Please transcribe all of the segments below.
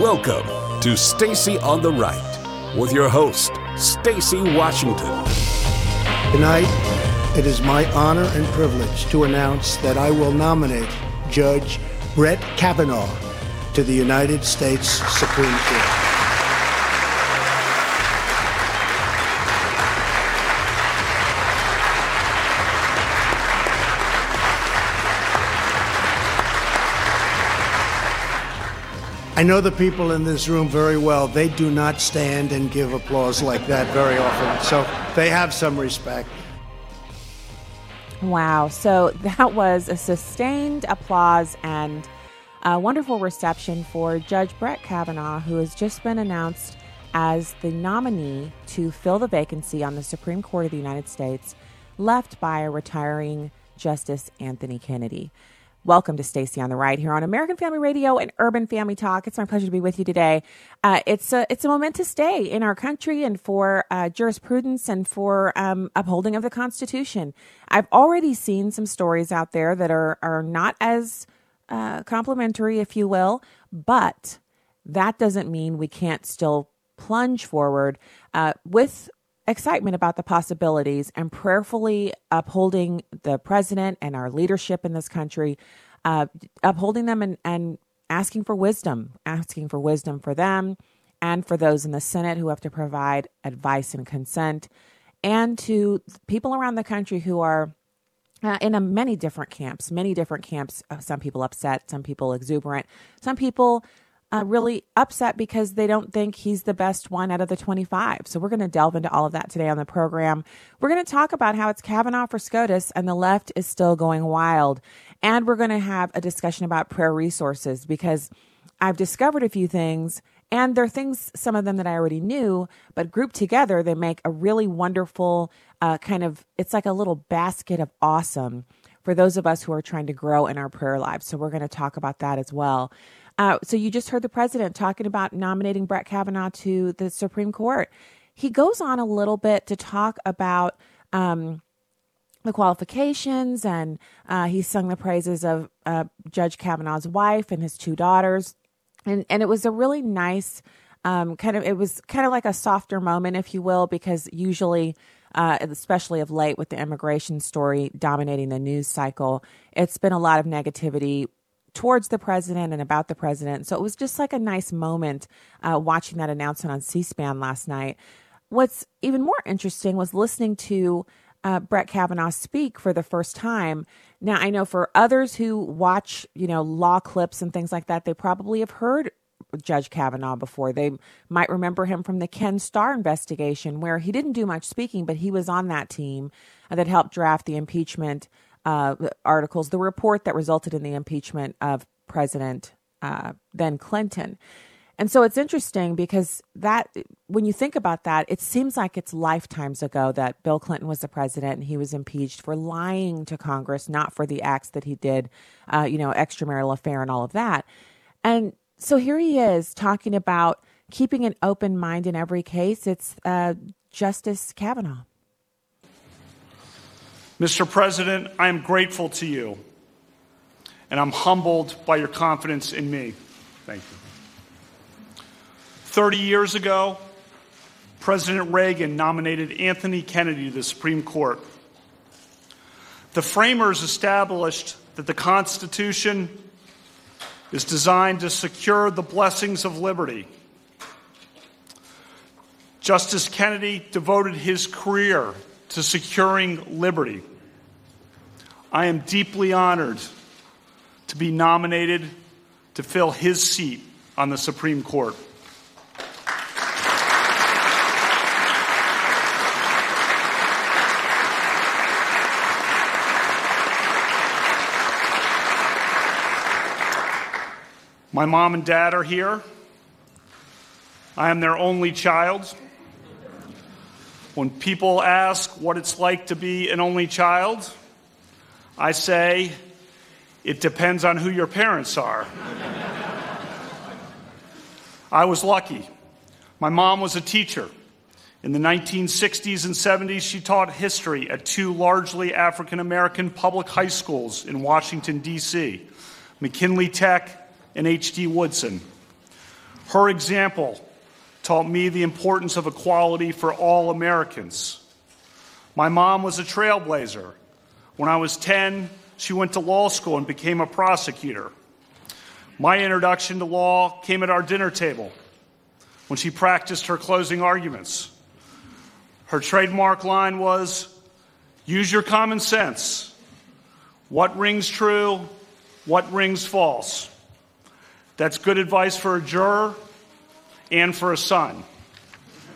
Welcome to Stacy on the Right with your host, Stacy Washington. Tonight, it is my honor and privilege to announce that I will nominate Judge Brett Kavanaugh to the United States Supreme Court. I know the people in this room very well. They do not stand and give applause like that very often, so they have some respect. Wow. So that was a sustained applause and a wonderful reception for Judge Brett Kavanaugh, who has just been announced as the nominee to fill the vacancy on the Supreme Court of the United States left by a retiring Justice Anthony Kennedy. Welcome to Stacy on the Right here on American Family Radio and Urban Family Talk. It's my pleasure to be with you today. Uh, it's a it's a momentous day in our country and for uh, jurisprudence and for um, upholding of the Constitution. I've already seen some stories out there that are are not as uh, complimentary, if you will, but that doesn't mean we can't still plunge forward uh, with excitement about the possibilities and prayerfully upholding the president and our leadership in this country, uh, upholding them and, and asking for wisdom, asking for wisdom for them and for those in the Senate who have to provide advice and consent, and to people around the country who are. Uh, in a many different camps, many different camps. Uh, some people upset, some people exuberant, some people uh, really upset because they don't think he's the best one out of the 25. So we're going to delve into all of that today on the program. We're going to talk about how it's Kavanaugh for SCOTUS and the left is still going wild. And we're going to have a discussion about prayer resources because I've discovered a few things and there are things, some of them that I already knew, but grouped together, they make a really wonderful uh, kind of, it's like a little basket of awesome for those of us who are trying to grow in our prayer lives. So we're going to talk about that as well. Uh, so you just heard the president talking about nominating Brett Kavanaugh to the Supreme Court. He goes on a little bit to talk about um, the qualifications, and uh, he sung the praises of uh, Judge Kavanaugh's wife and his two daughters, and and it was a really nice. Um, kind of, it was kind of like a softer moment, if you will, because usually uh, especially of late with the immigration story dominating the news cycle. It's been a lot of negativity towards the president and about the president. So it was just like a nice moment uh, watching that announcement on C SPAN last night. What's even more interesting was listening to uh, Brett Kavanaugh speak for the first time. Now, I know for others who watch, you know, law clips and things like that, they probably have heard Judge Kavanaugh before. They might remember him from the Ken Starr investigation, where he didn't do much speaking, but he was on that team that helped draft the impeachment uh, articles, the report that resulted in the impeachment of President uh, then Clinton. And so it's interesting because that, when you think about that, it seems like it's lifetimes ago that Bill Clinton was the president and he was impeached for lying to Congress, not for the acts that he did, uh, you know, extramarital affair and all of that. And so here he is talking about keeping an open mind in every case. It's uh, Justice Kavanaugh. Mr. President, I am grateful to you, and I'm humbled by your confidence in me. Thank you. 30 years ago, President Reagan nominated Anthony Kennedy to the Supreme Court. The framers established that the Constitution is designed to secure the blessings of liberty. Justice Kennedy devoted his career to securing liberty. I am deeply honored to be nominated to fill his seat on the Supreme Court. My mom and dad are here. I am their only child. When people ask what it's like to be an only child, I say, it depends on who your parents are. I was lucky. My mom was a teacher. In the 1960s and 70s, she taught history at two largely African American public high schools in Washington, D.C. McKinley Tech and H.D. Woodson. Her example taught me the importance of equality for all Americans. My mom was a trailblazer. When I was 10, she went to law school and became a prosecutor. My introduction to law came at our dinner table when she practiced her closing arguments. Her trademark line was use your common sense. What rings true? What rings false? That's good advice for a juror and for a son.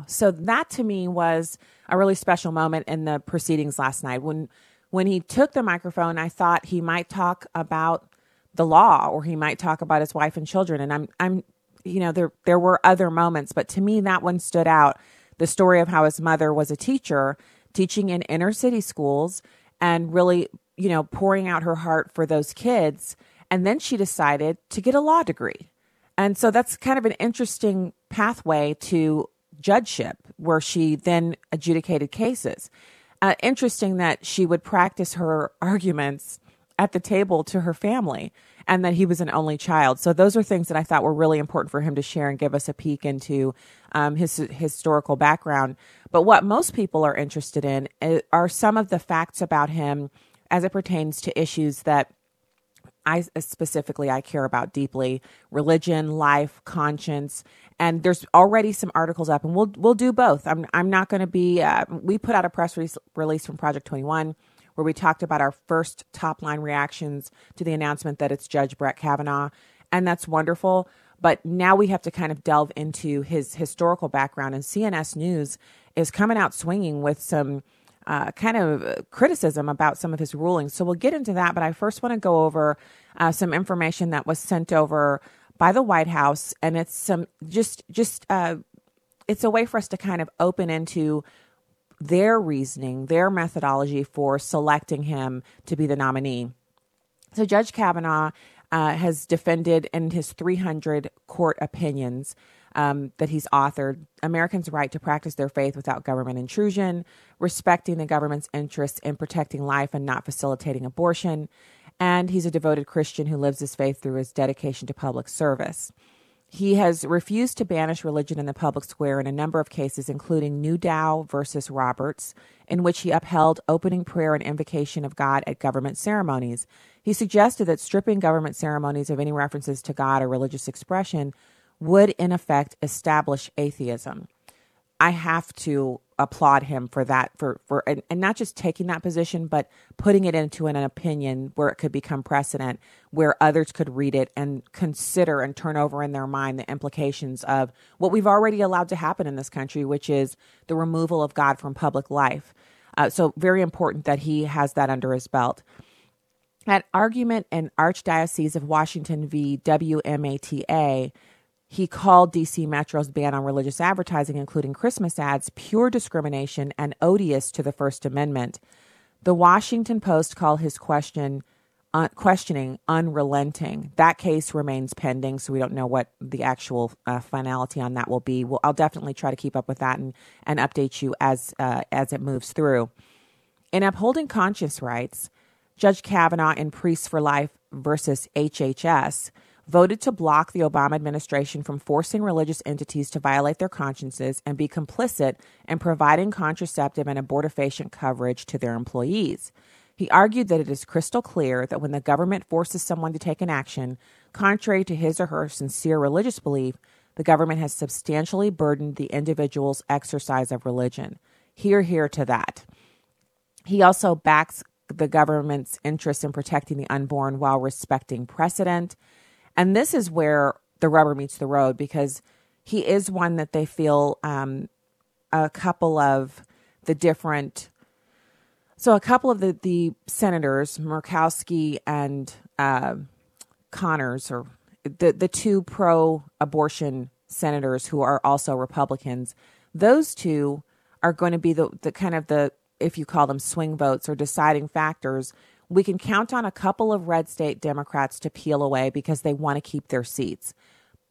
So that to me was a really special moment in the proceedings last night when when he took the microphone I thought he might talk about the law or he might talk about his wife and children. And I'm I'm you know there there were other moments but to me that one stood out. The story of how his mother was a teacher teaching in inner city schools and really you know pouring out her heart for those kids. And then she decided to get a law degree. And so that's kind of an interesting pathway to judgeship where she then adjudicated cases uh, interesting that she would practice her arguments at the table to her family and that he was an only child. So those are things that I thought were really important for him to share and give us a peek into um, his historical background. But what most people are interested in uh, are some of the facts about him as it pertains to issues that I specifically I care about deeply: religion, life, conscience. And there's already some articles up, and we'll we'll do both. I'm I'm not going to be. Uh, we put out a press release, release from Project 21 where we talked about our first top line reactions to the announcement that it's Judge Brett Kavanaugh. And that's wonderful. But now we have to kind of delve into his historical background. And CNS News is coming out swinging with some uh, kind of criticism about some of his rulings. So we'll get into that. But I first want to go over uh, some information that was sent over by the White House. And it's some just, just, uh, it's a way for us to kind of open into their reasoning, their methodology for selecting him to be the nominee. So Judge Kavanaugh uh, has defended in his 300 court opinions um, that he's authored Americans' right to practice their faith without government intrusion, respecting the government's interests in protecting life and not facilitating abortion. And he's a devoted Christian who lives his faith through his dedication to public service. He has refused to banish religion in the public square in a number of cases, including Newdow versus Roberts, in which he upheld opening prayer and invocation of God at government ceremonies. He suggested that stripping government ceremonies of any references to God or religious expression would, in effect, establish atheism. I have to applaud him for that for for and, and, not just taking that position but putting it into an, an, opinion where it could become precedent where others could read it and consider and turn over in their mind the implications of what we've already allowed to happen in this country which is the removal of god from public life. Uh, so very important that he has that under his belt. At argument in archdiocese of washington v. Wmata he called DC Metro's ban on religious advertising, including Christmas ads, pure discrimination and odious to the First Amendment. The Washington Post called his question uh, questioning unrelenting. That case remains pending, so we don't know what the actual uh, finality on that will be. Well, I'll definitely try to keep up with that and, and update you as uh, as it moves through. In upholding conscience rights, Judge Kavanaugh in Priests for Life versus HHS voted to block the Obama administration from forcing religious entities to violate their consciences and be complicit in providing contraceptive and abortifacient coverage to their employees. He argued that it is crystal clear that when the government forces someone to take an action contrary to his or her sincere religious belief, the government has substantially burdened the individual's exercise of religion. Hear, hear to that. He also backs the government's interest in protecting the unborn while respecting precedent and this is where the rubber meets the road because he is one that they feel um, a couple of the different. So a couple of the, the senators, Murkowski and uh, Collins, or the, the two pro abortion senators who are also Republicans, those two are going to be the, the kind of the, if you call them swing votes or deciding factors we can count on a couple of red state Democrats to peel away because they want to keep their seats.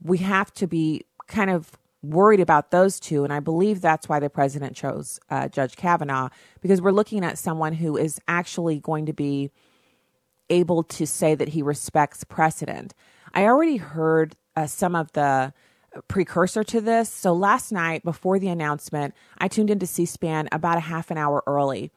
We have to be kind of worried about those two. And I believe that's why the president chose uh, Judge Kavanaugh, because we're looking at someone who is actually going to be able to say that he respects precedent. I already heard uh, some of the precursor to this. So last night before the announcement, I tuned into C SPAN about a half an hour early.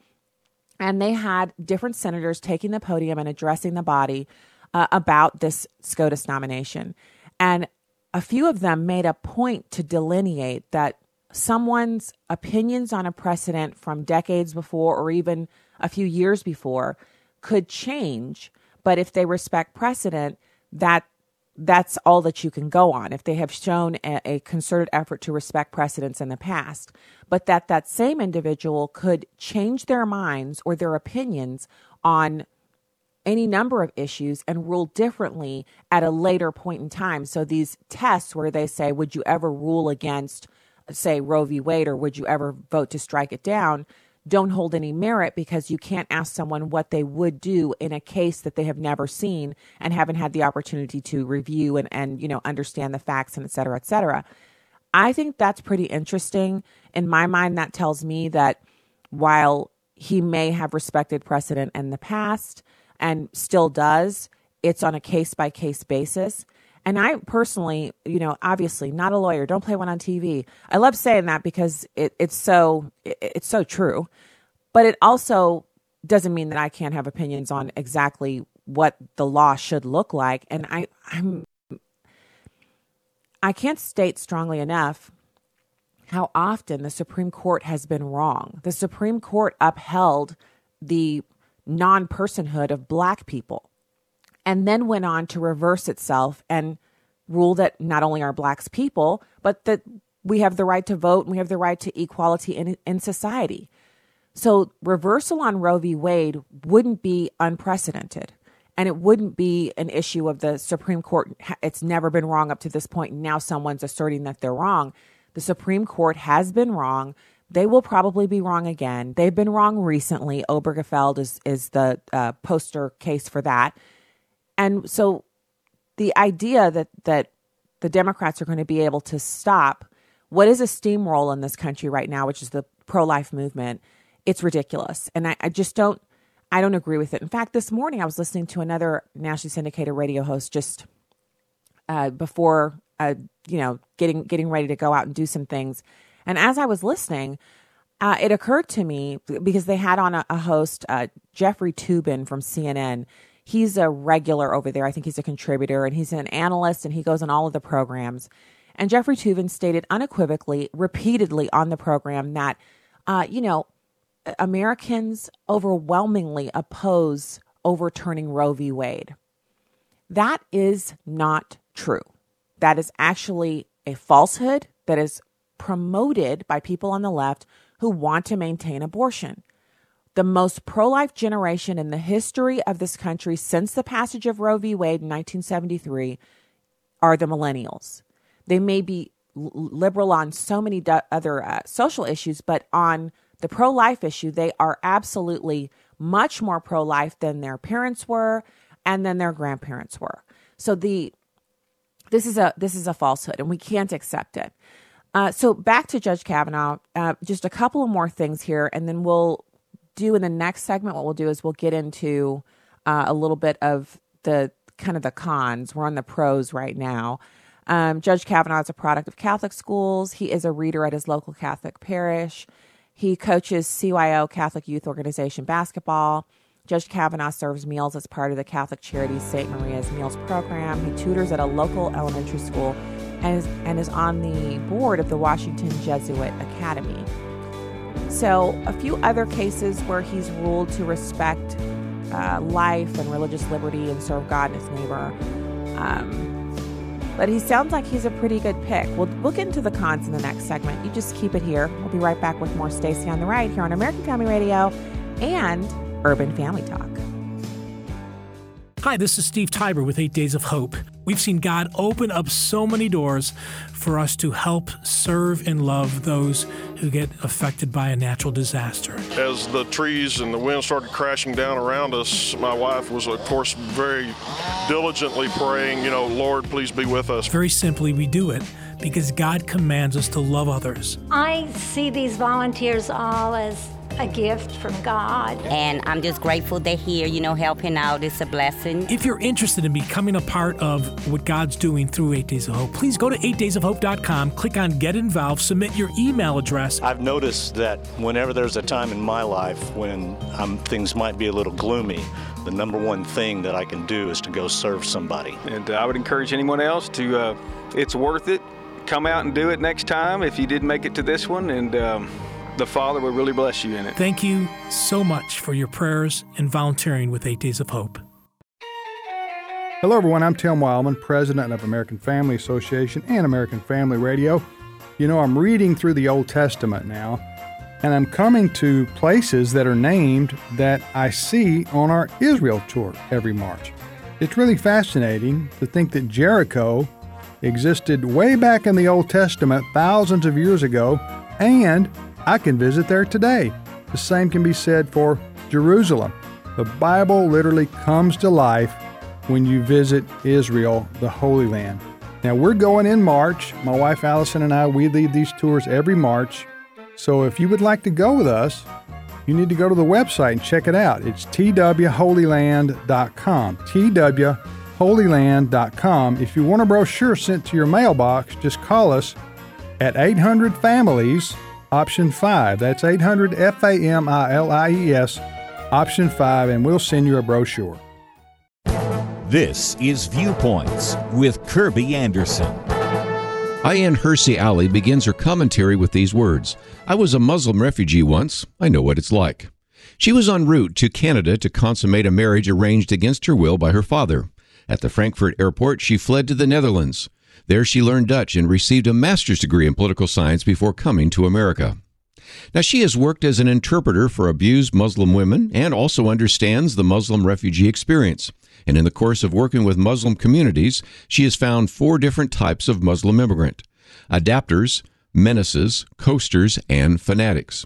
And they had different senators taking the podium and addressing the body uh, about this SCOTUS nomination. And a few of them made a point to delineate that someone's opinions on a precedent from decades before or even a few years before could change. But if they respect precedent, that that's all that you can go on. If they have shown a, a, concerted effort to respect precedents in the past but that that same individual could change their minds or their opinions on any number of issues and rule differently at a later point in time. So these tests where they say would you ever rule against say roe v. Wade or would you ever vote to strike it down don't hold any merit because you can't ask someone what they would do in a case that they have never seen and haven't had the opportunity to review and, and you know understand the facts and et cetera, et cetera. I think that's pretty interesting. In my mind, that tells me that while he may have respected precedent in the past and still does, it's on a case by case basis. And I personally, you know, obviously not a lawyer. Don't play one on TV. I love saying that because it, it's so it, it's so true. But it also doesn't mean that I can't have opinions on exactly what the law should look like. And I I'm I can't state strongly enough how often the Supreme Court has been wrong. The Supreme Court upheld the non personhood of black people and then went on to reverse itself and rule that not only are blacks people, but that we have the right to vote and we have the right to equality in, in society. So, reversal on Roe v. Wade wouldn't be unprecedented. And it wouldn't be an issue of the Supreme Court. It's never been wrong up to this point. Now someone's asserting that they're wrong. The Supreme Court has been wrong. They will probably be wrong again. They've been wrong recently. Obergefell is, is the uh, poster case for that. And so the idea that that the Democrats are going to be able to stop what is a steamroll in this country right now, which is the pro life movement, it's ridiculous. And I, I, just don't I don't agree with it. In fact, this morning I was listening to another nationally syndicated radio host just uh, before uh, you know getting getting ready to go out and do some things. And as I was listening, uh, it occurred to me because they had on a, a host, uh, Jeffrey Toobin from CNN, he's a regular over there. I think he's a contributor and he's an analyst and he goes on all of the programs. And Jeffrey Toobin stated unequivocally, repeatedly on the program that, uh, you know, Americans overwhelmingly oppose overturning Roe v. Wade. That is not true. That is actually a falsehood that is promoted by people on the left who want to maintain abortion the most pro life generation in the history of this country since the passage of Roe v. Wade in 1973 are the millennials. They may be liberal on so many other uh, social issues, but on the pro life issue, they are absolutely much more pro life than their parents were and than their grandparents were. So the this is a this is a falsehood, and we can't accept it. Uh, so back to Judge Kavanaugh. Uh, just a couple of more things here, and then we'll do in the next segment, what we'll do is we'll get into uh, a little bit of the kind of the cons. We're on the pros right now. Um, Judge Kavanaugh is a product of Catholic schools. He is a reader at his local Catholic parish. He coaches CYO Catholic Youth Organization basketball. Judge Kavanaugh serves meals as part of the Catholic Charities St. Maria's Meals program. He tutors at a local elementary school and is, and is on the board of the Washington Jesuit Academy. So, a few other cases where he's ruled to respect uh, life and religious liberty and serve God and his neighbor. Um, but he sounds like he's a pretty good pick. We'll, we'll into the cons in the next segment. You just keep it here. We'll be right back with more Stacy on the Right here on American Family Radio and Urban Family Talk. Hi, this is Steve Tybor with Eight Days of Hope. We've seen God open up so many doors for us to help serve and love those who get affected by a natural disaster. As the trees and the wind started crashing down around us, my wife was, of course, very diligently praying, you know, Lord, please be with us. Very simply, we do it because God commands us to love others. I see these volunteers all as a gift from God. And I'm just grateful they're here, you know, helping out. It's a blessing. If you're interested in becoming a part of what God's doing through 8 Days of Hope, please go to 8daysofhope.com, click on Get Involved, submit your email address. I've noticed that whenever there's a time in my life when I'm, things might be a little gloomy, the number one thing that I can do is to go serve somebody. And uh, I would encourage anyone else to, uh, it's worth it. Come out and do it next time if you did make it to this one, and um, the Father will really bless you in it. Thank you so much for your prayers and volunteering with 8 Days of Hope. Hello, everyone. I'm Tim Wildmon, president of American Family Association and American Family Radio. You know, I'm reading through the Old Testament now, and I'm coming to places that are named that I see on our Israel tour every March. It's really fascinating to think that Jericho existed way back in the Old Testament thousands of years ago, and I can visit there today. The same can be said for Jerusalem. The Bible literally comes to life when you visit Israel, the Holy Land. Now, we're going in March. My wife Allison and I, we lead these tours every March. So if you would like to go with us, you need to go to the website and check it out. It's twholyland.com. twholyland.com. If you want a brochure sent to your mailbox, just call us at 800 Families, option 5. That's 800 F A M I L I E S, option 5, and we'll send you a brochure. This is Viewpoints with Kerby Anderson. Ayaan Hirsi Ali begins her commentary with these words I was a Muslim refugee once. I know what it's like. She was en route to Canada to consummate a marriage arranged against her will by her father. At the Frankfurt airport, she fled to the Netherlands. There, she learned Dutch and received a master's degree in political science before coming to America. Now, she has worked as an interpreter for abused Muslim women and also understands the Muslim refugee experience. And in the course of working with Muslim communities, she has found four different types of Muslim immigrant adapters, menaces, coasters, and fanatics.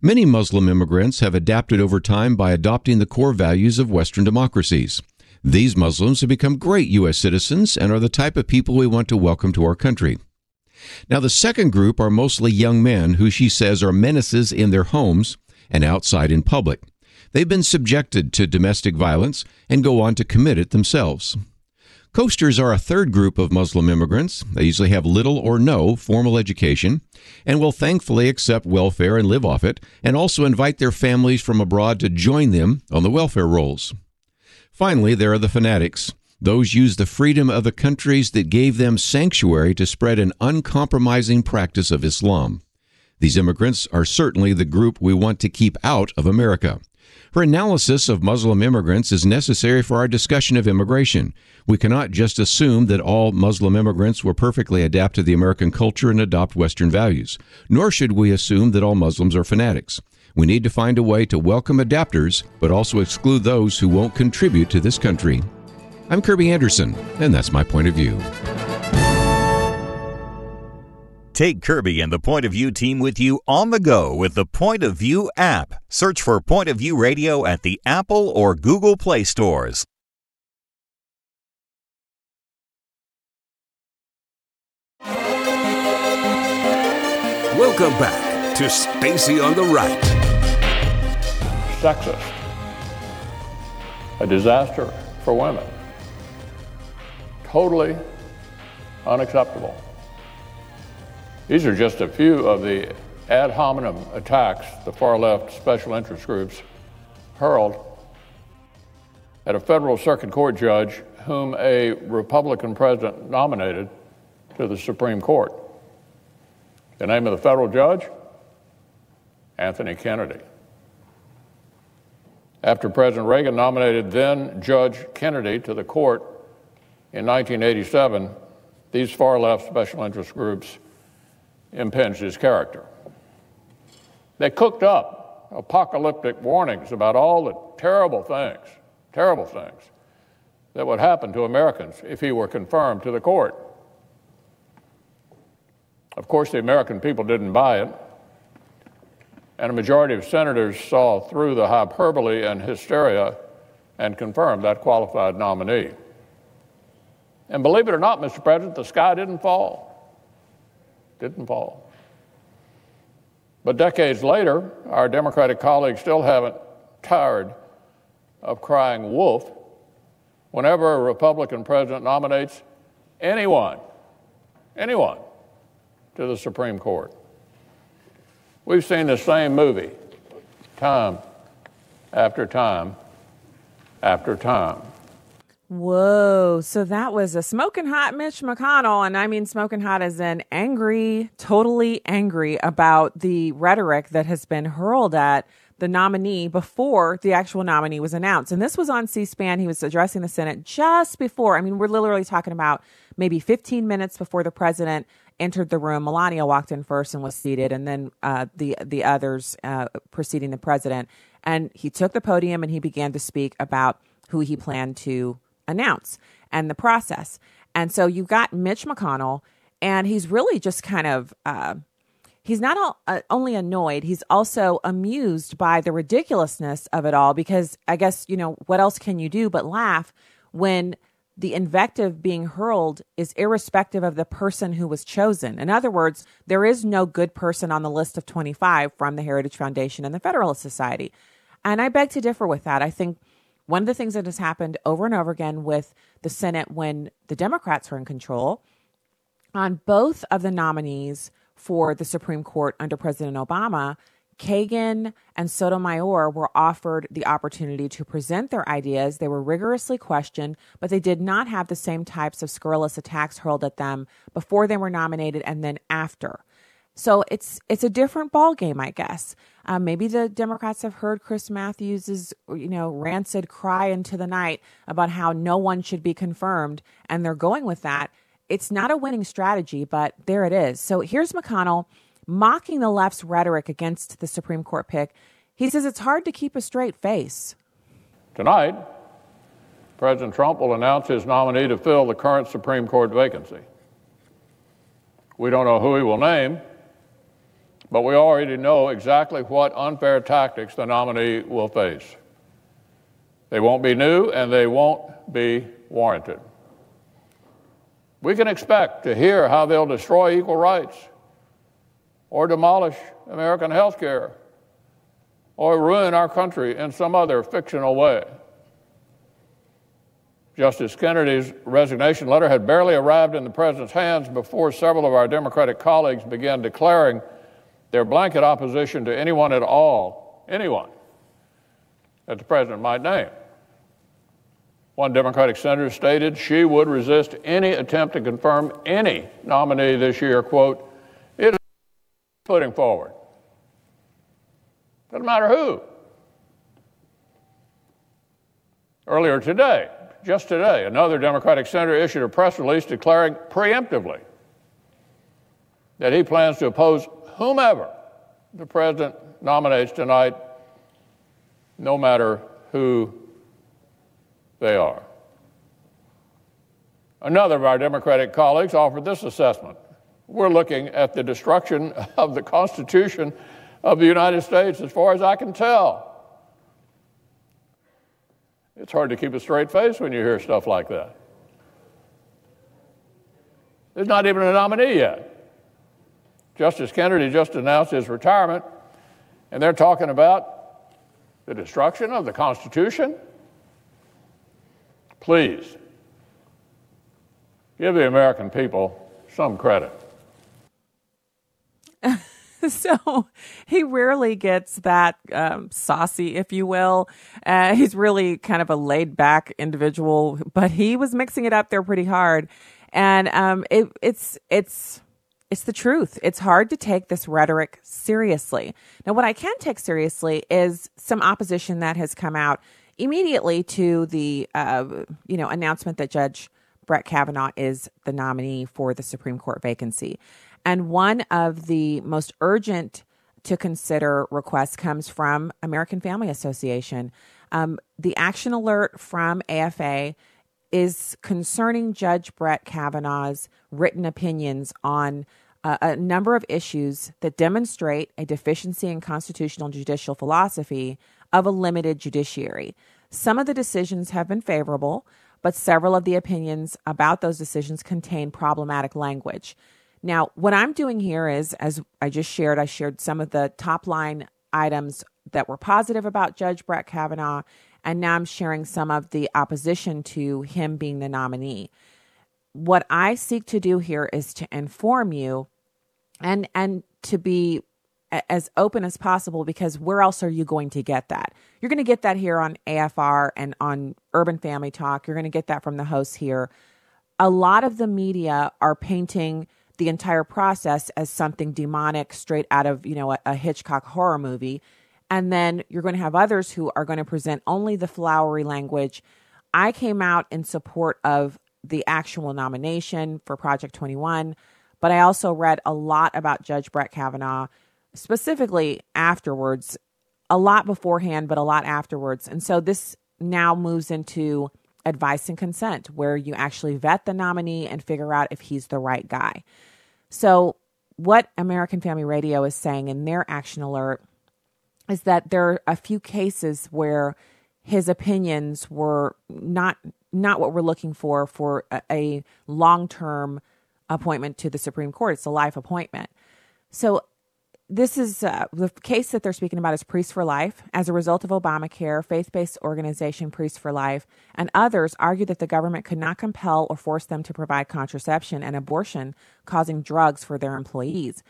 Many Muslim immigrants have adapted over time by adopting the core values of Western democracies. These Muslims have become great U.S. citizens and are the type of people we want to welcome to our country. Now, the second group are mostly young men who she says are menaces in their homes and outside in public. They've been subjected to domestic violence and go on to commit it themselves. Coasters are a third group of Muslim immigrants. They usually have little or no formal education and will thankfully accept welfare and live off it, and also invite their families from abroad to join them on the welfare rolls. Finally, there are the fanatics. Those use the freedom of the countries that gave them sanctuary to spread an uncompromising practice of Islam. These immigrants are certainly the group we want to keep out of America. Her analysis of Muslim immigrants is necessary for our discussion of immigration. We cannot just assume that all Muslim immigrants will perfectly adapt to the American culture and adopt Western values, nor should we assume that all Muslims are fanatics. We need to find a way to welcome adapters, but also exclude those who won't contribute to this country. I'm Kerby Anderson, and that's my point of view. Take Kerby and the Point of View team with you on the go with the Point of View app. Search for Point of View Radio at the Apple or Google Play stores. Welcome back to Stacy on the Right. Sexist. A disaster for women. Totally unacceptable. These are just a few of the ad hominem attacks the far left special interest groups hurled at a federal circuit court judge whom a Republican president nominated to the Supreme Court. The name of the federal judge? Anthony Kennedy. After President Reagan nominated then Judge Kennedy to the court in 1987, these far left special interest groups impinged his character. They cooked up apocalyptic warnings about all the terrible things, terrible things that would happen to Americans if he were confirmed to the court. Of course, the American people didn't buy it, and a majority of senators saw through the hyperbole and hysteria and confirmed that qualified nominee. And believe it or not, Mr. President, the sky didn't fall didn't fall. But decades later, our Democratic colleagues still haven't tired of crying wolf whenever a Republican president nominates anyone, anyone, to the Supreme Court. We've seen the same movie time after time after time. Whoa. So that was a smoking hot Mitch McConnell. And I mean, smoking hot as in angry, totally angry about the rhetoric that has been hurled at the nominee before the actual nominee was announced. And this was on C SPAN. He was addressing the Senate just before. I mean, we're literally talking about maybe 15 minutes before the president entered the room. Melania walked in first and was seated, and then uh, the the others uh, preceding the president. And he took the podium and he began to speak about who he planned to announce and the process. And so you got Mitch McConnell, and he's really just kind of. Uh, he's not all, uh, only annoyed, he's also amused by the ridiculousness of it all because I guess, you know, what else can you do but laugh when the invective being hurled is irrespective of the person who was chosen. In other words, there is no good person on the list of 25 from the Heritage Foundation and the Federalist Society. And I beg to differ with that. I think one of the things that has happened over and over again with the Senate when the Democrats were in control on both of the nominees for the Supreme Court under President Obama, Kagan and Sotomayor were offered the opportunity to present their ideas. They were rigorously questioned, but they did not have the same types of scurrilous attacks hurled at them before they were nominated and then after. So it's it's a different ball game, I guess. Uh, maybe the Democrats have heard Chris Matthews's you know rancid cry into the night about how no one should be confirmed, and they're going with that. It's not a winning strategy, but there it is. So here's McConnell mocking the left's rhetoric against the Supreme Court pick. He says it's hard to keep a straight face. Tonight, President Trump will announce his nominee to fill the current Supreme Court vacancy. We don't know who he will name, but we already know exactly what unfair tactics the nominee will face. They won't be new and they won't be warranted. We can expect to hear how they'll destroy equal rights or demolish American health care or ruin our country in some other fictional way. Justice Kennedy's resignation letter had barely arrived in the president's hands before several of our Democratic colleagues began declaring their blanket opposition to anyone at all, anyone, that the president might name. One Democratic senator stated she would resist any attempt to confirm any nominee this year, quote, putting forward. Doesn't matter who. Earlier today, just today, another Democratic senator issued a press release declaring preemptively that he plans to oppose whomever the president nominates tonight, no matter who they are. Another of our Democratic colleagues offered this assessment. We're looking at the destruction of the Constitution of the United States, as far as I can tell. It's hard to keep a straight face when you hear stuff like that. There's not even a nominee yet. Justice Kennedy just announced his retirement, and they're talking about the destruction of the Constitution. Please, give the American people some credit. so he rarely gets that um, saucy, if you will. Uh, he's really kind of a laid back individual, but he was mixing it up there pretty hard. And um, it, it's it's it's the truth. It's hard to take this rhetoric seriously. Now, what I can take seriously is some opposition that has come out immediately to the uh, you know announcement that Judge Brett Kavanaugh is the nominee for the Supreme Court vacancy. And one of the most urgent to consider requests comes from American Family Association. Um, the action alert from AFA is concerning Judge Brett Kavanaugh's written opinions on uh, a number of issues that demonstrate a deficiency in constitutional judicial philosophy of a limited judiciary. Some of the decisions have been favorable, but several of the opinions about those decisions contain problematic language. Now, what I'm doing here is, as I just shared, I shared some of the top line items that were positive about Judge Brett Kavanaugh, and now I'm sharing some of the opposition to him being the nominee. What I seek to do here is to inform you and and to be as open as possible because where else are you going to get that? You're going to get that here on AFR and on Urban Family Talk. You're going to get that from the hosts here. A lot of the media are painting the entire process as something demonic straight out of, you know, a, a Hitchcock horror movie. And then you're going to have others who are going to present only the flowery language. I came out in support of the actual nomination for Project 21, but I also read a lot about Judge Brett Kavanaugh, specifically afterwards, a lot beforehand, but a lot afterwards. And so this now moves into advice and consent, where you actually vet the nominee and figure out if he's the right guy. So, what American Family Radio is saying in their action alert is that there are a few cases where his opinions were not not what we're looking for for a, a long-term appointment to the Supreme Court. It's a life appointment. So this is uh, the case that they're speaking about is Priests for Life. As a result of Obamacare, faith based organization Priests for Life and others argue that the government could not compel or force them to provide contraception and abortion causing drugs for their employees.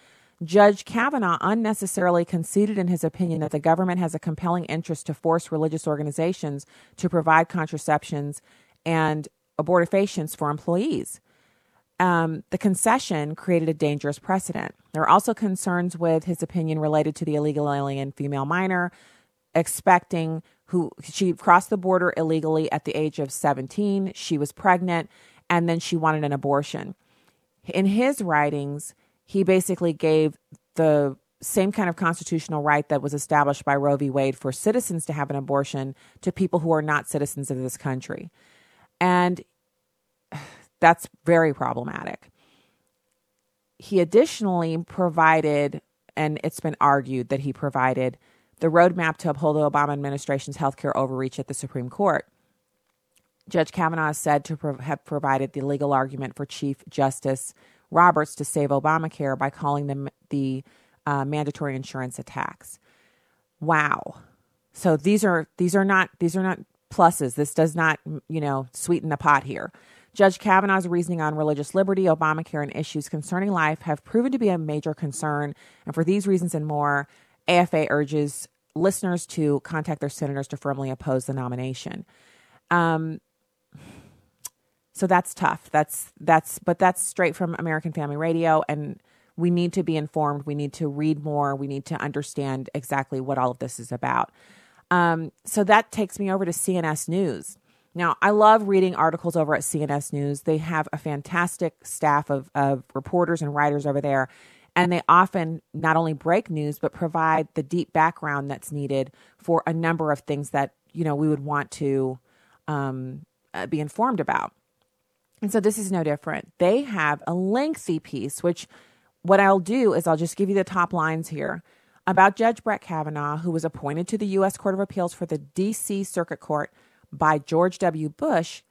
Judge Kavanaugh unnecessarily conceded in his opinion that the government has a compelling interest to force religious organizations to provide contraceptions and abortifacients for employees um, the concession created a dangerous precedent. There are also concerns with his opinion related to the illegal alien female minor, expecting who she crossed the border illegally at the age of 17. She was pregnant, and then she wanted an abortion. In his writings, he basically gave the same kind of constitutional right that was established by Roe v. Wade for citizens to have an abortion to people who are not citizens of this country. And that's very problematic. He additionally provided, and it's been argued that he provided, the roadmap to uphold the Obama administration's healthcare overreach at the Supreme Court. Judge Kavanaugh is said to have provided the legal argument for Chief Justice Roberts to save Obamacare by calling them the uh, mandatory insurance attacks. Wow. So these are these are not these are not pluses. This does not you know sweeten the pot here. Judge Kavanaugh's reasoning on religious liberty, Obamacare, and issues concerning life have proven to be a major concern. And for these reasons and more, AFA urges listeners to contact their senators to firmly oppose the nomination. Um, so that's tough. That's that's but that's straight from American Family Radio and we need to be informed. We need to read more. We need to understand exactly what all of this is about. Um, so that takes me over to CNS News. Now, I love reading articles over at CNS News. They have a fantastic staff of, of reporters and writers over there. And they often not only break news, but provide the deep background that's needed for a number of things that, you know, we would want to um, uh, be informed about. And so this is no different. They have a lengthy piece, which what I'll do is I'll just give you the top lines here about Judge Brett Kavanaugh, who was appointed to the U.S. Court of Appeals for the D.C. Circuit Court by George W. Bush,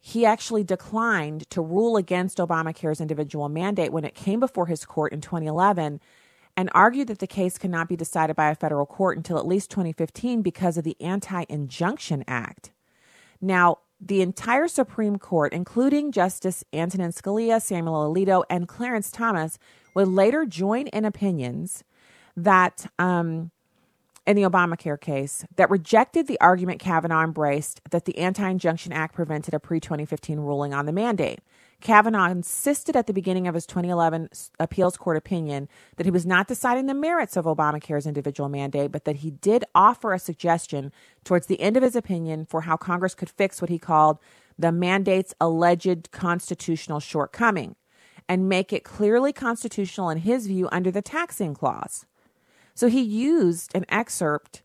he actually declined to rule against Obamacare's individual mandate when it came before his court in 2011 and argued that the case could not be decided by a federal court until at least 2015 because of the Anti Injunction Act. Now, the entire Supreme Court, including Justice Antonin Scalia, Samuel Alito, and Clarence Thomas, would later join in opinions that um, in the Obamacare case that rejected the argument Kavanaugh embraced that the Anti Injunction Act prevented a pre 2015 ruling on the mandate. Kavanaugh insisted at the beginning of his 2011 appeals court opinion that he was not deciding the merits of Obamacare's individual mandate, but that he did offer a suggestion towards the end of his opinion for how Congress could fix what he called the mandate's alleged constitutional shortcoming and make it clearly constitutional in his view under the taxing clause. So he used an excerpt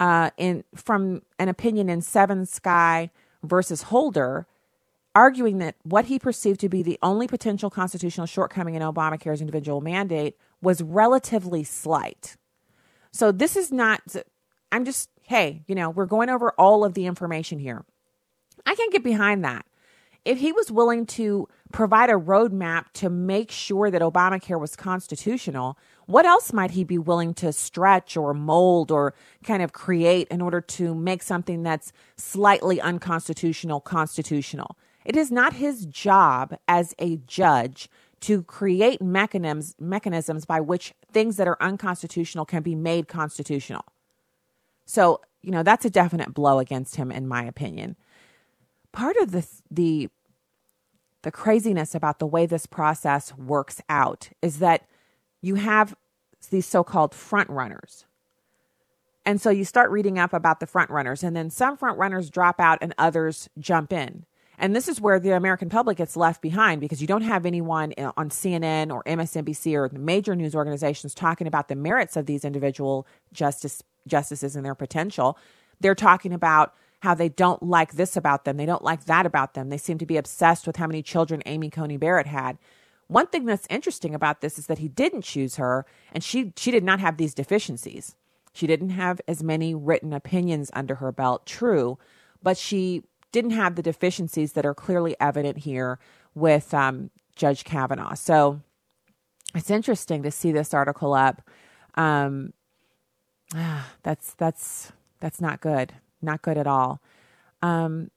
uh, in from an opinion in Seven Sky versus Holder, arguing that what he perceived to be the only potential constitutional shortcoming in Obamacare's individual mandate was relatively slight. So this is not. I'm just hey, you know, we're going over all of the information here. I can't get behind that. If he was willing to provide a roadmap to make sure that Obamacare was constitutional, what else might he be willing to stretch or mold or kind of create in order to make something that's slightly unconstitutional constitutional? It is not his job as a judge to create mechanisms mechanisms by which things that are unconstitutional can be made constitutional. So, you know, that's a definite blow against him in my opinion. Part of the the the craziness about the way this process works out is that you have these so-called front runners. And so you start reading up about the front runners and then some front runners drop out and others jump in. And this is where the American public gets left behind because you don't have anyone eh, on CNN or MSNBC or the major news organizations talking about the merits of these individual justice justices and their potential. They're talking about how they don't like this about them, they don't like that about them. They seem to be obsessed with how many children Amy Coney Barrett had. One thing that's interesting about this is that he didn't choose her and she she did not have these deficiencies. She didn't have as many written opinions under her belt, true, but she didn't have the deficiencies that are clearly evident here with um, Judge Kavanaugh. So it's interesting to see this article up. Um, that's that's that's not good, not good at all. Um,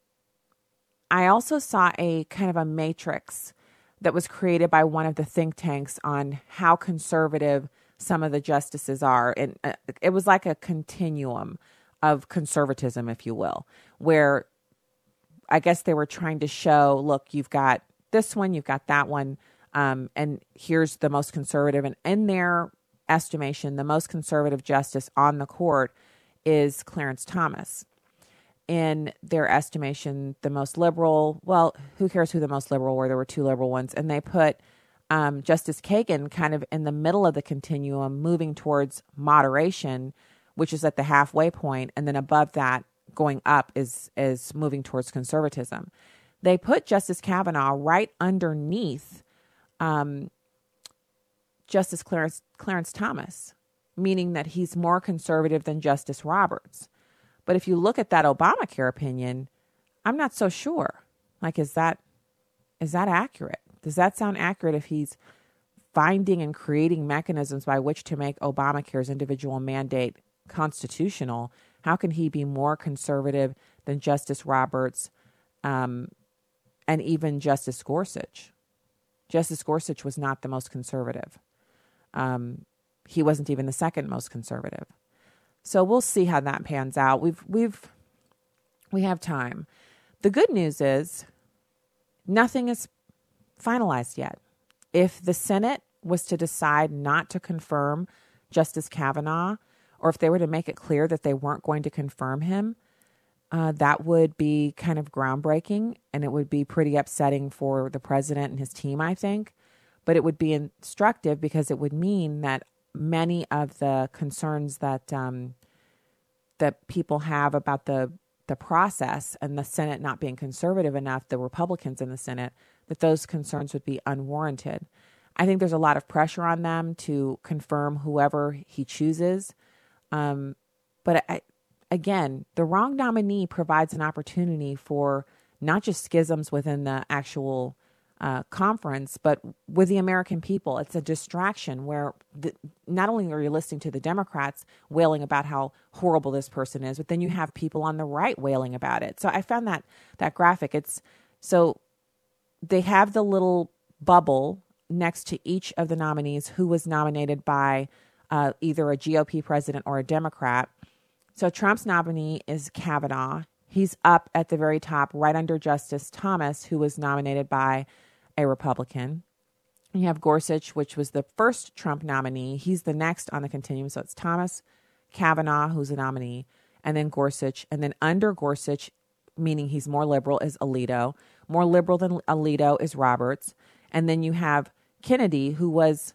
I also saw a kind of a matrix that was created by one of the think tanks on how conservative some of the justices are, and uh, it was like a continuum of conservatism, if you will, where I guess they were trying to show, look, you've got this one, you've got that one, um, and here's the most conservative. And in their estimation, the most conservative justice on the court is Clarence Thomas. In their estimation, the most liberal, well, who cares who the most liberal were? There were two liberal ones. And they put um, Justice Kagan kind of in the middle of the continuum, moving towards moderation, which is at the halfway point, and then above that, going up is is moving towards conservatism. They put Justice Kavanaugh right underneath um, Justice Clarence, Clarence Thomas, meaning that he's more conservative than Justice Roberts. But if you look at that Obamacare opinion, I'm not so sure. Like, is that is that accurate? Does that sound accurate if he's finding and creating mechanisms by which to make Obamacare's individual mandate constitutional how can he be more conservative than Justice Roberts um, and even Justice Gorsuch? Justice Gorsuch was not the most conservative. Um, he wasn't even the second most conservative. So we'll see how that pans out. We've we've we have time. The good news is nothing is finalized yet. If the Senate was to decide not to confirm Justice Kavanaugh, or if they were to make it clear that they weren't going to confirm him, uh, that would be kind of groundbreaking and it would be pretty upsetting for the president and his team, I think. But it would be instructive because it would mean that many of the concerns that um, that people have about the the process and the Senate not being conservative enough, the Republicans in the Senate, that those concerns would be unwarranted. I think there's a lot of pressure on them to confirm whoever he chooses. Um, but I, again, the wrong nominee provides an opportunity for not just schisms within the actual uh, conference, but with the American people. It's a distraction where the, not only are you listening to the Democrats wailing about how horrible this person is, but then you have people on the right wailing about it. So I found that that graphic. It's so they have the little bubble next to each of the nominees who was nominated by uh, either a GOP president or a Democrat. So Trump's nominee is Kavanaugh. He's up at the very top, right under Justice Thomas, who was nominated by a Republican. You have Gorsuch, which was the first Trump nominee. He's the next on the continuum. So it's Thomas, Kavanaugh, who's a nominee, and then Gorsuch. And then under Gorsuch, meaning he's more liberal, is Alito. More liberal than Alito is Roberts. And then you have Kennedy, who was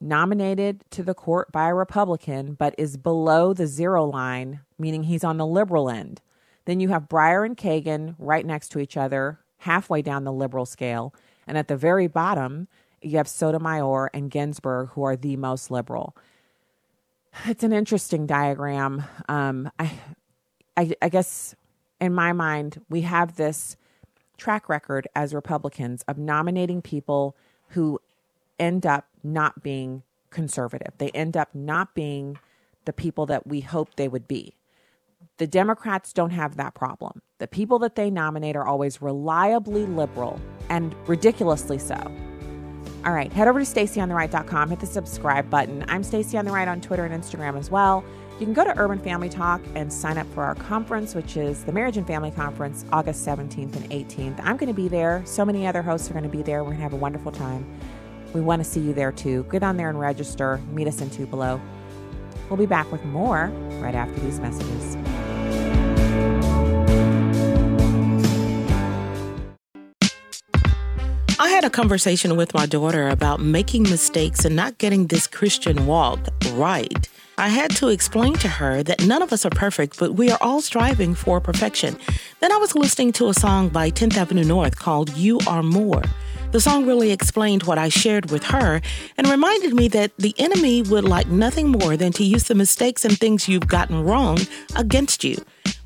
nominated to the court by a Republican, but is below the zero line, meaning he's on the liberal end. Then you have Breyer and Kagan right next to each other, halfway down the liberal scale. And at the very bottom, you have Sotomayor and Ginsburg, who are the most liberal. It's an interesting diagram. Um, I, I, I guess in my mind, we have this track record as Republicans of nominating people who end up not being conservative. They end up not being the people that we hoped they would be. The Democrats don't have that problem. The people that they nominate are always reliably liberal and ridiculously so. All right, head over to stacyontheright.com, hit the subscribe button. I'm Stacy on the Right on Twitter and Instagram as well. You can go to Urban Family Talk and sign up for our conference, which is the Marriage and Family Conference, August 17th and 18th. I'm going to be there. So many other hosts are going to be there. We're going to have a wonderful time. We want to see you there too. Get on there and register. Meet us in Tupelo. We'll be back with more right after these messages. I had a conversation with my daughter about making mistakes and not getting this Christian walk right. I had to explain to her that none of us are perfect, but we are all striving for perfection. Then I was listening to a song by 10th Avenue North called You Are More. The song really explained what I shared with her and reminded me that the enemy would like nothing more than to use the mistakes and things you've gotten wrong against you.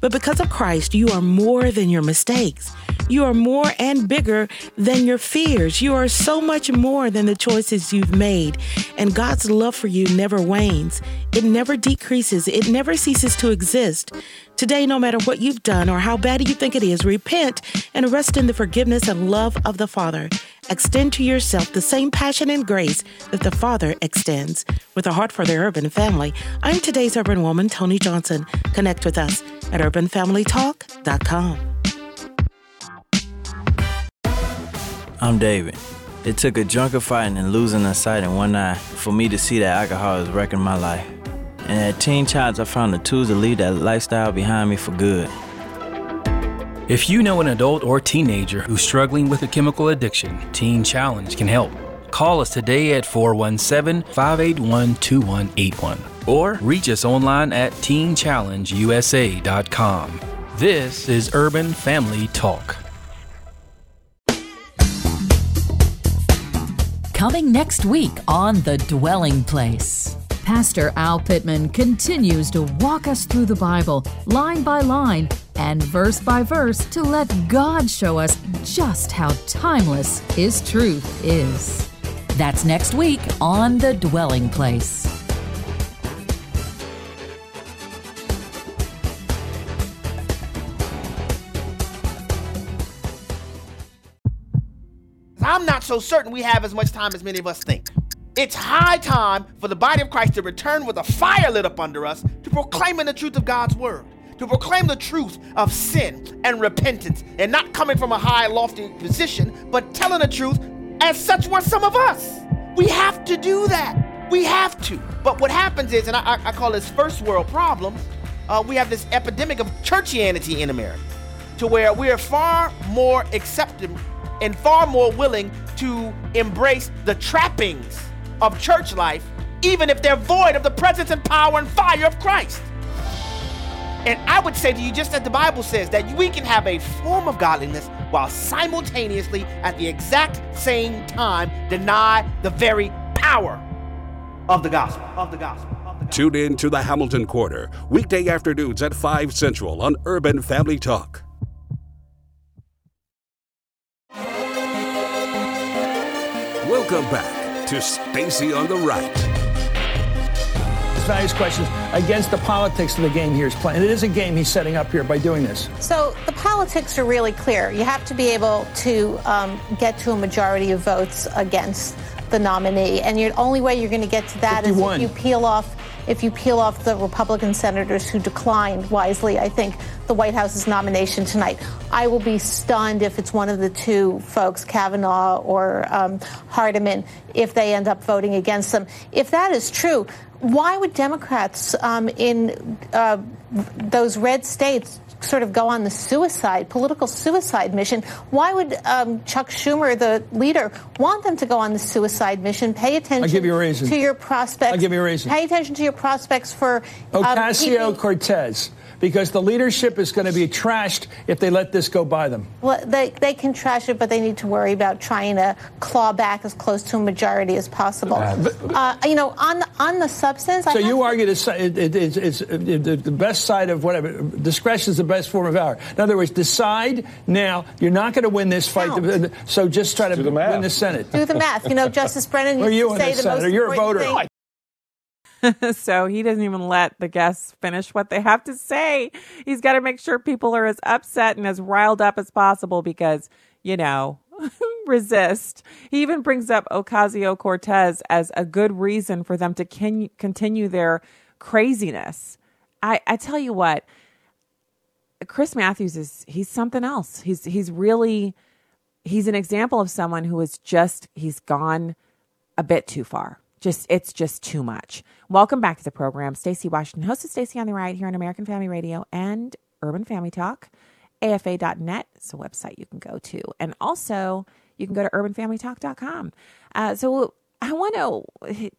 But because of Christ, you are more than your mistakes. You are more and bigger than your fears. You are so much more than the choices you've made. And God's love for you never wanes, it never decreases, it never ceases to exist. Today, no matter what you've done or how bad you think it is, repent and rest in the forgiveness and love of the Father. Extend to yourself the same passion and grace that the Father extends. With a heart for the urban family, I'm today's urban woman, Tony Johnson. Connect with us at urbanfamilytalk.com. I'm David. It took a drunken fighting and losing a sight in one eye for me to see that alcohol is wrecking my life. And at Teen Challenge, I found the tools to leave that lifestyle behind me for good. If you know an adult or teenager who's struggling with a chemical addiction, Teen Challenge can help. Call us today at 417 581 2181 or reach us online at teenchallengeusa.com. This is Urban Family Talk. Coming next week on The Dwelling Place. Pastor Al Pittman continues to walk us through the Bible, line by line and verse by verse, to let God show us just how timeless His truth is. That's next week on The Dwelling Place. I'm not so certain we have as much time as many of us think. It's high time for the body of Christ to return with a fire lit up under us to proclaiming the truth of God's word, to proclaim the truth of sin and repentance, and not coming from a high, lofty position, but telling the truth as such were some of us. We have to do that. We have to. But what happens is, and I, I call this first world problem, uh, we have this epidemic of churchianity in America, to where we are far more accepting and far more willing to embrace the trappings of church life, even if they're void of the presence and power and fire of Christ. And I would say to you, just as the Bible says, that we can have a form of godliness while simultaneously, at the exact same time, deny the very power of the gospel. Of the gospel. Tune in to the Hamilton Corner, weekday afternoons at 5 Central on Urban Family Talk. Welcome back to Stacy on the Right. Various questions against the politics of the game here is playing. It is a game he's setting up here by doing this. So the politics are really clear. You have to be able to um, get to a majority of votes against the nominee, and the only way you're going to get to that 51. is if you peel off if you peel off the Republican senators who declined wisely, I think, the White House's nomination tonight. I will be stunned if it's one of the two folks, Kavanaugh or um, Hardiman, if they end up voting against them. If that is true, why would Democrats um, in uh, those red states sort of go on the suicide, political suicide mission. Why would um, Chuck Schumer, the leader, want them to go on the suicide mission? Pay attention you to your prospects. I'll give you a reason. Pay attention to your prospects for Ocasio um, Cortez. Because the leadership is going to be trashed if they let this go by them. Well, they, they can trash it, but they need to worry about trying to claw back as close to a majority as possible. Uh, you know, on the, on the substance. So you argue it's, it, it, it's, it's the best side of whatever. Discretion is the best form of power. In other words, decide now. You're not going to win this fight, Count. so just try to win the Senate. Do the math. You know, Justice Brennan used you to say the Senator? most You're a voter. Thing. so he doesn't even let the guests finish what they have to say. He's got to make sure people are as upset and as riled up as possible because, you know, resist. He even brings up Ocasio Cortez as a good reason for them to can- continue their craziness. I, I tell you what, Chris Matthews is he's something else. He's he's really he's an example of someone who is just he's gone a bit too far just it's just too much. Welcome back to the program. Stacy Washington, host of Stacy on the Right here on American Family Radio and Urban Family Talk. AFA.net is a website you can go to. And also you can go to urbanfamilytalk.com. Uh, so I want to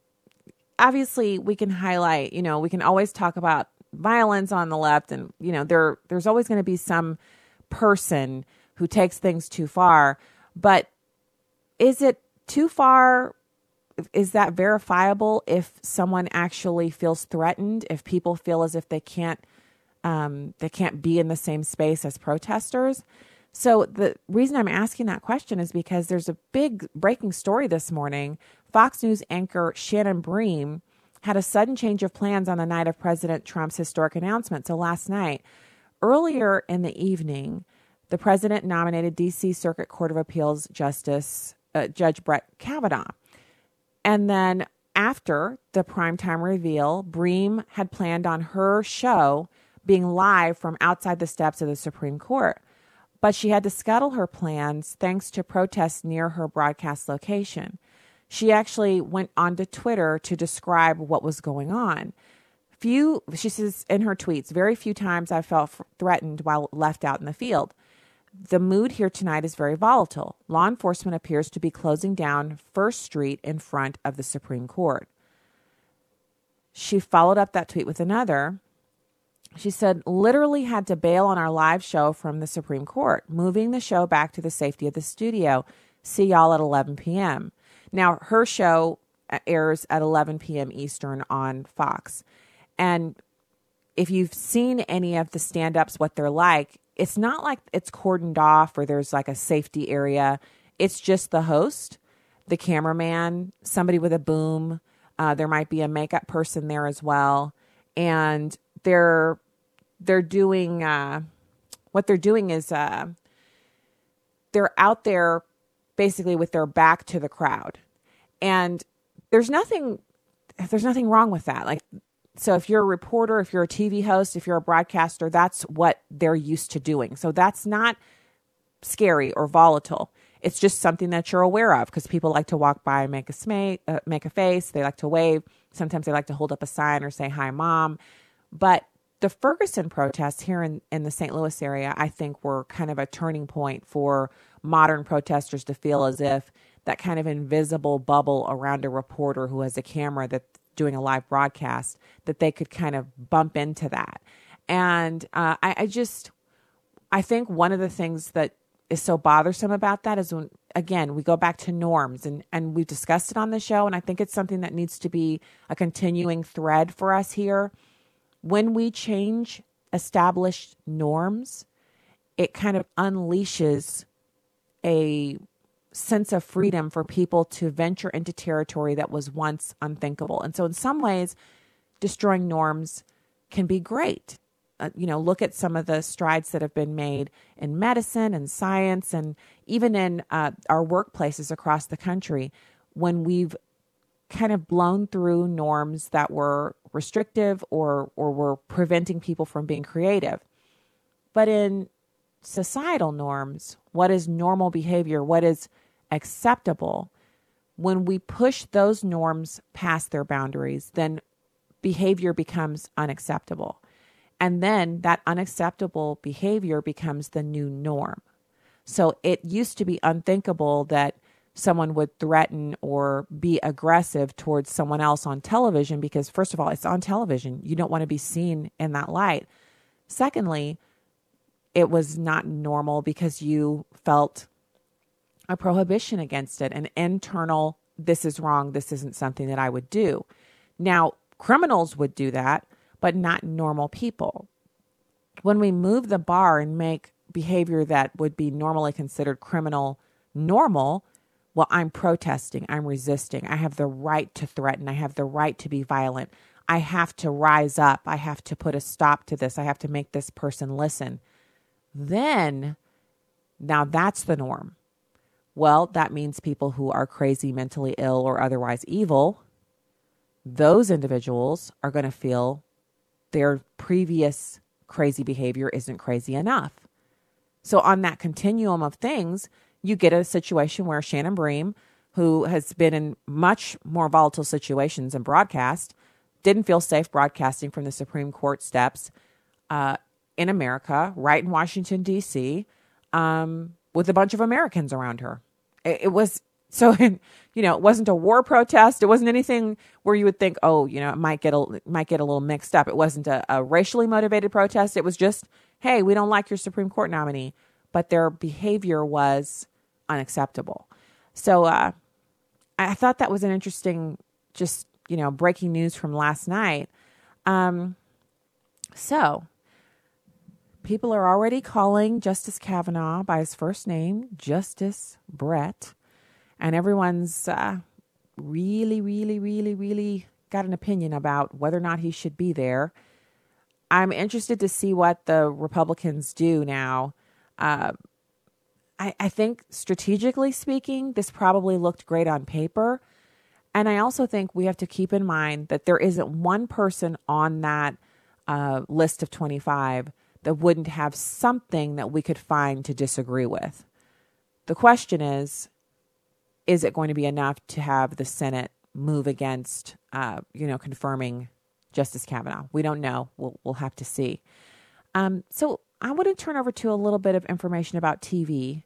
obviously we can highlight, you know, we can always talk about violence on the left and you know, there there's always going to be some person who takes things too far, but is it too far is that verifiable if someone actually feels threatened if people feel as if they can't um, they can't be in the same space as protesters? So the reason i'm asking that question is because there's a big breaking story this morning. Fox news anchor shannon bream had a sudden change of plans on the night of president trump's historic announcement. So last night earlier in the evening the president nominated dc circuit court of appeals justice uh, judge brett kavanaugh and then after the primetime reveal, Bream had planned on her show being live from outside the steps of the Supreme Court. But she had to scuttle her plans thanks to protests near her broadcast location. She actually went onto Twitter to describe what was going on. Few, she says in her tweets, very few times I felt threatened while left out in the field. The mood here tonight is very volatile. Law enforcement appears to be closing down First Street in front of the Supreme Court. She followed up that tweet with another. She said, literally had to bail on our live show from the Supreme Court, moving the show back to the safety of the studio. See y'all at 11 p.m. Now, her show uh, airs at 11 p.m. Eastern on Fox. And if you've seen any of the stand ups, what they're like, it's not like it's cordoned off or there's like a safety area. It's just the host, the cameraman, somebody with a boom. Uh, there might be a makeup person there as well, and they're they're doing uh, what they're doing is uh, they're out there basically with their back to the crowd, and there's nothing there's nothing wrong with that. Like so if you're a reporter, if you're a TV host, if you're a broadcaster, that's what they're used to doing. So that's not scary or volatile. It's just something that you're aware of because people like to walk by and make a uh, make a face. They like to wave. Sometimes they like to hold up a sign or say "Hi, mom." But the Ferguson protests here in, in the St. Louis area, I think, were kind of a turning point for modern protesters to feel as if that kind of invisible bubble around a reporter who has a camera that doing a live broadcast that they could kind of bump into that. And uh, I, I just, I think one of the things that is so bothersome about that is when again we go back to norms and and we've discussed it on the show and I think it's something that needs to be a continuing thread for us here when we change established norms it kind of unleashes a sense of freedom for people to venture into territory that was once unthinkable. And so, in some ways, destroying norms can be great. Uh, you know, look at some of the strides that have been made in medicine and science, and even in uh, our workplaces across the country when we've kind of blown through norms that were restrictive or or were preventing people from being creative. But in societal norms, what is normal behavior, what is acceptable, when we push those norms past their boundaries, then behavior becomes unacceptable. And then that unacceptable behavior becomes the new norm. So it used to be unthinkable that someone would threaten or be aggressive towards someone else on television because, first of all, it's on television. You don't want to be seen in that light. Secondly, it was not normal because you felt a prohibition against it, an internal, this is wrong, this isn't something that I would do. Now, criminals would do that, but not normal people. When we move the bar and make behavior that would be normally considered criminal normal, well, I'm protesting, I'm resisting, I have the right to threaten, I have the right to be violent. I have to rise up. I have to put a stop to this. I have to make this person listen. Then, now that's the norm. Well, that means people who are crazy, mentally ill, or otherwise evil, those individuals are going to feel their previous crazy behavior isn't crazy enough. So, on that continuum of things, you get a situation where Shannon Bream, who has been in much more volatile situations in broadcast, didn't feel safe broadcasting from the Supreme Court steps uh, in America, right in Washington, D.C., um, with a bunch of Americans around her. It, was so, you know, it wasn't a war protest. It wasn't anything where you would think, oh, you know, it might get a might get a little mixed up. It wasn't a, a racially motivated protest. It was just, hey, we don't like your Supreme Court nominee, but their behavior was unacceptable. So, uh, I thought that was an interesting, just you know, breaking news from last night. Um, so, people are already calling Justice Kavanaugh by his first name, Justice Brett, and everyone's uh, really, really, really, really got an opinion about whether or not he should be there. I'm interested to see what the Republicans do now. Uh, I, I think strategically speaking, this probably looked great on paper. And I also think we have to keep in mind that there isn't one person on that uh, list of 25 that wouldn't have something that we could find to disagree with. The question is is it going to be enough to have the Senate move against, uh, you know, confirming Justice Kavanaugh? We don't know. We'll, we'll have to see. Um, so I want to turn over to a little bit of information about TV.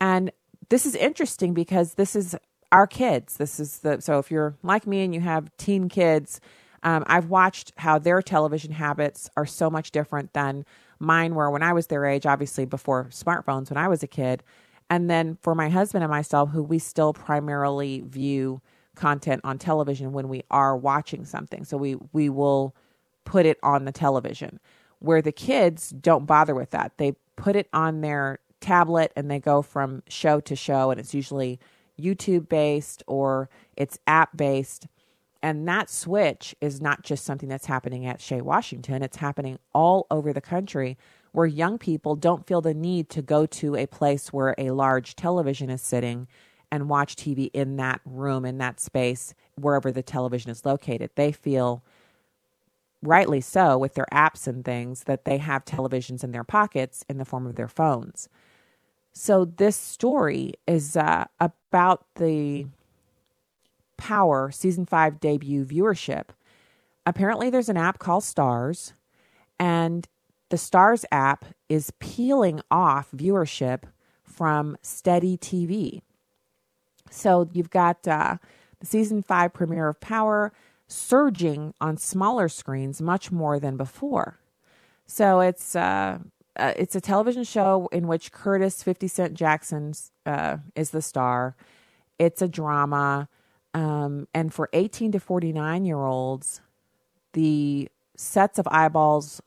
And this is interesting because this is our kids. This is the so if you're like me and you have teen kids, um, I've watched how their television habits are so much different than mine were when I was their age. Obviously, before smartphones when I was a kid, and then for my husband and myself, who we still primarily view content on television when we are watching something. So we we will put it on the television. Where the kids don't bother with that. They put it on their tablet and they go from show to show and it's usually YouTube based or it's app based. And that switch is not just something that's happening at Chez Washington, it's happening all over the country where young people don't feel the need to go to a place where a large television is sitting and watch TV in that room, in that space, wherever the television is located. They feel, rightly so, with their apps and things, that they have televisions in their pockets in the form of their phones. So this story is uh, about the Power season five debut viewership. Apparently, there's an app called Starz, and the Starz app is peeling off viewership from steady TV. So you've got uh, the season five premiere of Power surging on smaller screens much more than before. So it's uh, uh, it's a television show in which Curtis 50 Cent Jackson uh, is the star. It's a drama. Um, and for 18 to 49 year olds, the sets of eyeballs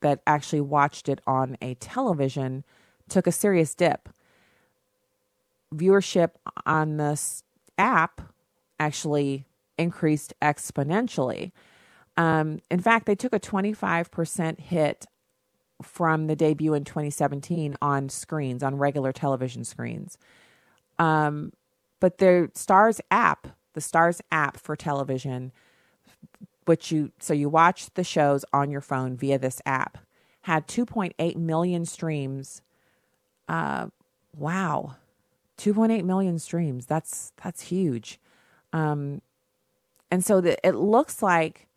that actually watched it on a television took a serious dip. Viewership on this app actually increased exponentially. Um, in fact, they took a 25% hit from the debut in 2017 on screens, on regular television screens. Um, but the Starz app, the Starz app for television, which you so you watch the shows on your phone via this app, had 2.8 million streams. Uh, wow, 2.8 million streams. That's that's huge. Um, and so the, it looks like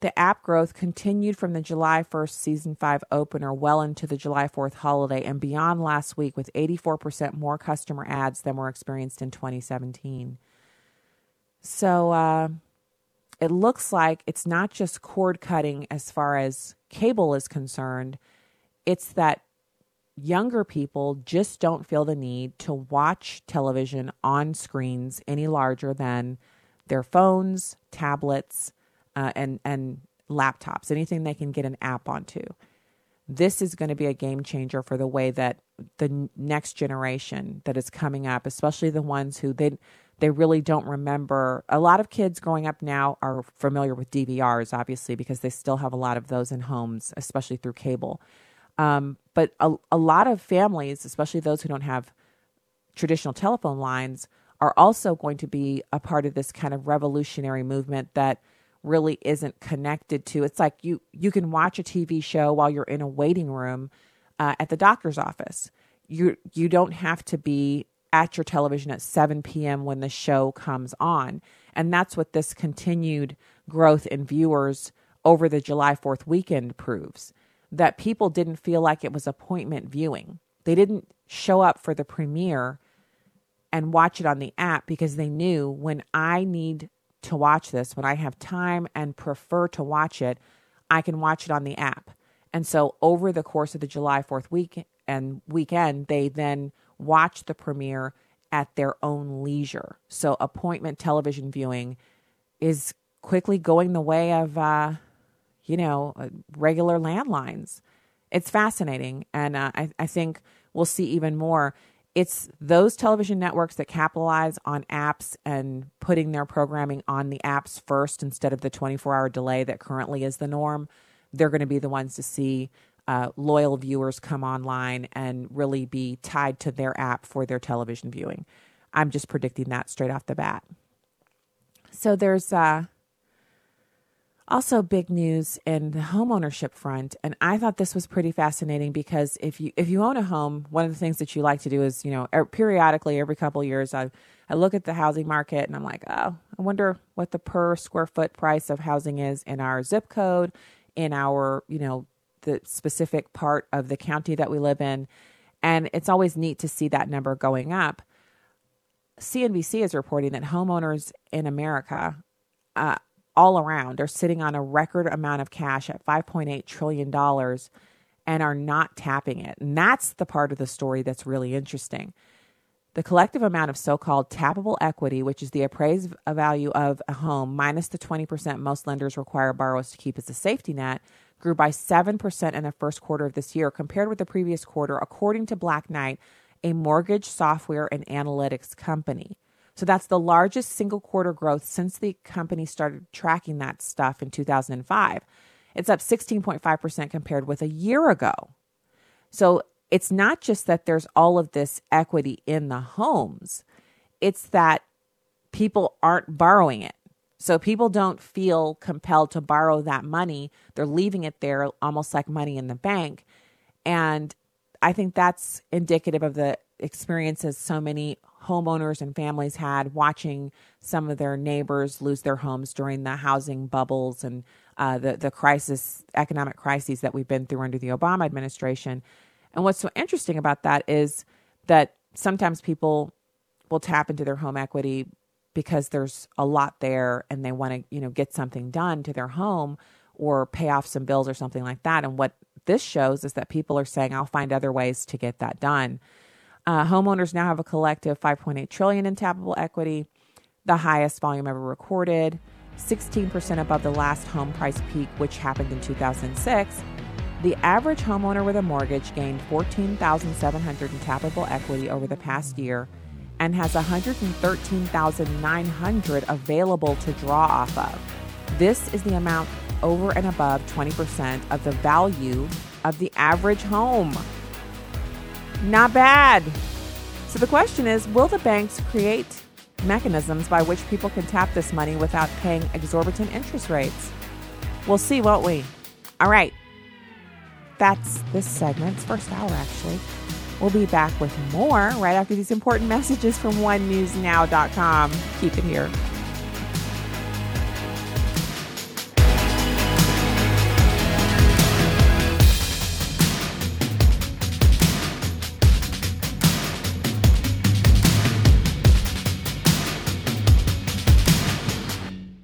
the app growth continued from the July 1st season 5 opener well into the July 4th holiday and beyond last week with 84% more customer ads than were experienced in 2017. So uh, it looks like it's not just cord cutting as far as cable is concerned, it's that younger people just don't feel the need to watch television on screens any larger than their phones, tablets, uh, and and laptops, anything they can get an app onto. This is going to be a game changer for the way that the next generation that is coming up, especially the ones who they they really don't remember. A lot of kids growing up now are familiar with DVRs, obviously, because they still have a lot of those in homes, especially through cable. Um, but a, a lot of families, especially those who don't have traditional telephone lines, are also going to be a part of this kind of revolutionary movement that really isn't connected to. It's like you you can watch a TV show while you're in a waiting room uh, at the doctor's office. You you don't have to be at your television at 7 p.m. when the show comes on, and that's what this continued growth in viewers over the July 4th weekend proves. That people didn't feel like it was appointment viewing. They didn't show up for the premiere and watch it on the app because they knew when I need to watch this, when I have time and prefer to watch it, I can watch it on the app. And so over the course of the July 4th week and weekend, they then watch the premiere at their own leisure. So appointment television viewing is quickly going the way of, uh, you know, uh, regular landlines. It's fascinating. And uh, I, I think we'll see even more it's those television networks that capitalize on apps and putting their programming on the apps first instead of the 24 hour delay that currently is the norm. They're going to be the ones to see uh, loyal viewers come online and really be tied to their app for their television viewing. I'm just predicting that straight off the bat. So there's uh, also, big news in the homeownership front, and I thought this was pretty fascinating because if you if you own a home, one of the things that you like to do is you know er, periodically every couple years I I look at the housing market and I'm like, oh, I wonder what the per square foot price of housing is in our zip code, in our you know the specific part of the county that we live in, and it's always neat to see that number going up. CNBC is reporting that homeowners in America uh, all around are sitting on a record amount of cash at $5.8 trillion and are not tapping it. And that's the part of the story that's really interesting. The collective amount of so called tappable equity, which is the appraised value of a home minus the 20% most lenders require borrowers to keep as a safety net, grew by 7% in the first quarter of this year compared with the previous quarter, according to Black Knight, a mortgage software and analytics company. So that's the largest single quarter growth since the company started tracking that stuff in 2005. It's up 16.5% compared with a year ago. So it's not just that there's all of this equity in the homes, it's that people aren't borrowing it. So people don't feel compelled to borrow that money. They're leaving it there almost like money in the bank. And I think that's indicative of the experiences so many homeowners and families had watching some of their neighbors lose their homes during the housing bubbles and uh, the the crisis, economic crises that we've been through under the Obama administration. And what's so interesting about that is that sometimes people will tap into their home equity because there's a lot there and they want to you know get something done to their home or pay off some bills or something like that. And what this shows is that people are saying, "I'll find other ways to get that done." Uh, homeowners now have a collective 5.8 trillion in tappable equity, the highest volume ever recorded, 16% above the last home price peak, which happened in 2006. The average homeowner with a mortgage gained 14,700 in tappable equity over the past year and has 113,900 available to draw off of. This is the amount over and above 20% of the value of the average home. Not bad. So the question is will the banks create mechanisms by which people can tap this money without paying exorbitant interest rates? We'll see, won't we? All right. That's this segment's first hour, actually. We'll be back with more right after these important messages from onenewsnow.com. Keep it here.